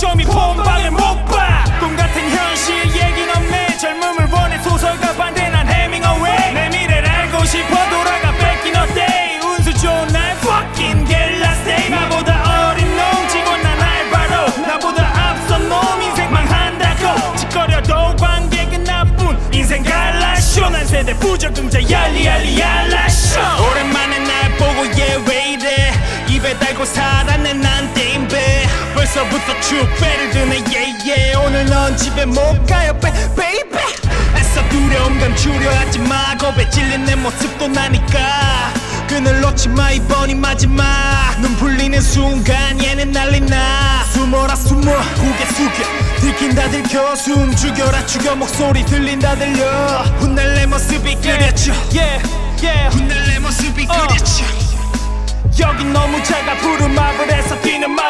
쇼미 폰방을 못봐. 꿈같은 현실 얘긴 없네 젊음을 원해. 소설가 반대 난 해밍어웨이. 내 미래를 알고 싶어 돌아가. 뺏긴 어때 운수 좋은 날. Fucking get last day 나보다 어린 놈 지고 난 알바로 나보다 앞선 놈 인생 망한다고. 짓거려도 관객은 나쁜 인생 갈라쇼. 난 세대 부적응자 얄리얄리 얄라쇼. 오랜만에 날 보고 얘왜 이래 입에 달고 난 땡배 벌써부터 축배를 드네 yeah yeah 오늘 넌 집에 못 가요 ba- baby 애써 두려움 감추려 하지 마 겁에 찔린 내 모습도 나니까. 끈을 놓지 마 이번이 마지막. 눈 풀리는 순간 얘는 난리 나. 숨어라 숨어. 고개 숙여. 들킨다 들켜 숨 죽여라 죽여. 목소리 들린다 들려 훗날 내 모습이 그렸죠. Yeah, yeah. 훗날 내 모습이 그렸죠. 여긴 너무 작아 푸른 마블 에서 뛰는 마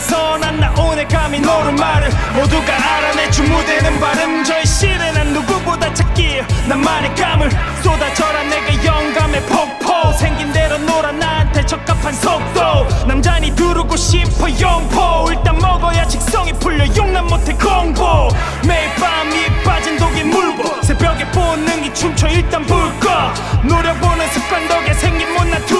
입에서 난 나오네 감히 노른말을 모두가 알아내준 무대는 발음 시를 난 누구보다 찾기에 나만의 감을 쏟아져라. 내가 영감의 폭포. 생긴 대로 놀아 나한테 적합한 속도. 남자니 두르고 싶어 영포. 일단 먹어야 직성이 풀려 용납 못해 공보 매일 밤이 빠진 독이 물보 새벽에 본능이 춤춰 일단 불꺼. 노려보는 습관 덕에 생긴 못난 두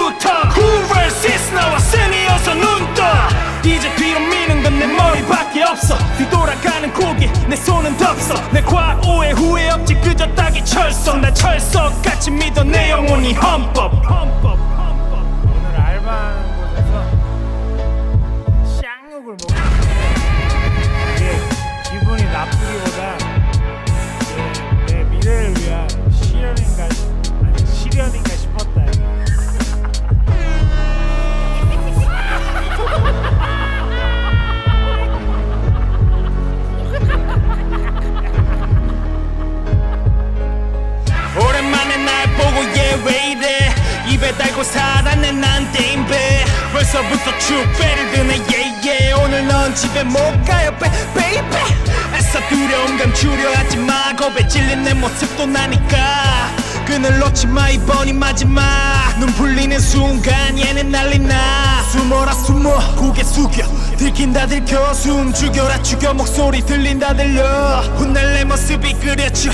내 손은 덥어. 내 과오에 후회 없지 그저 딱이 철석. 나 철석같이 믿어 내 영혼이 헌법 벌써부터 축배를 드네. yeah yeah 오늘 넌 집에 못 가요 ba- baby 애써 두려움 감추려 하지 마. 겁에 찔린 내 모습도 나니까. 끈을 놓지 마 이번이 마지막. 눈 풀리는 순간 얘는 난리 나. 숨어라 숨어. 고개 숙여. 들킨다 들켜. 숨 죽여라 죽여. 목소리 들린다 들려. 훗날 내 모습이 그렸죠.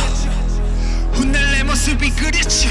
훗날 내 모습이 그렸죠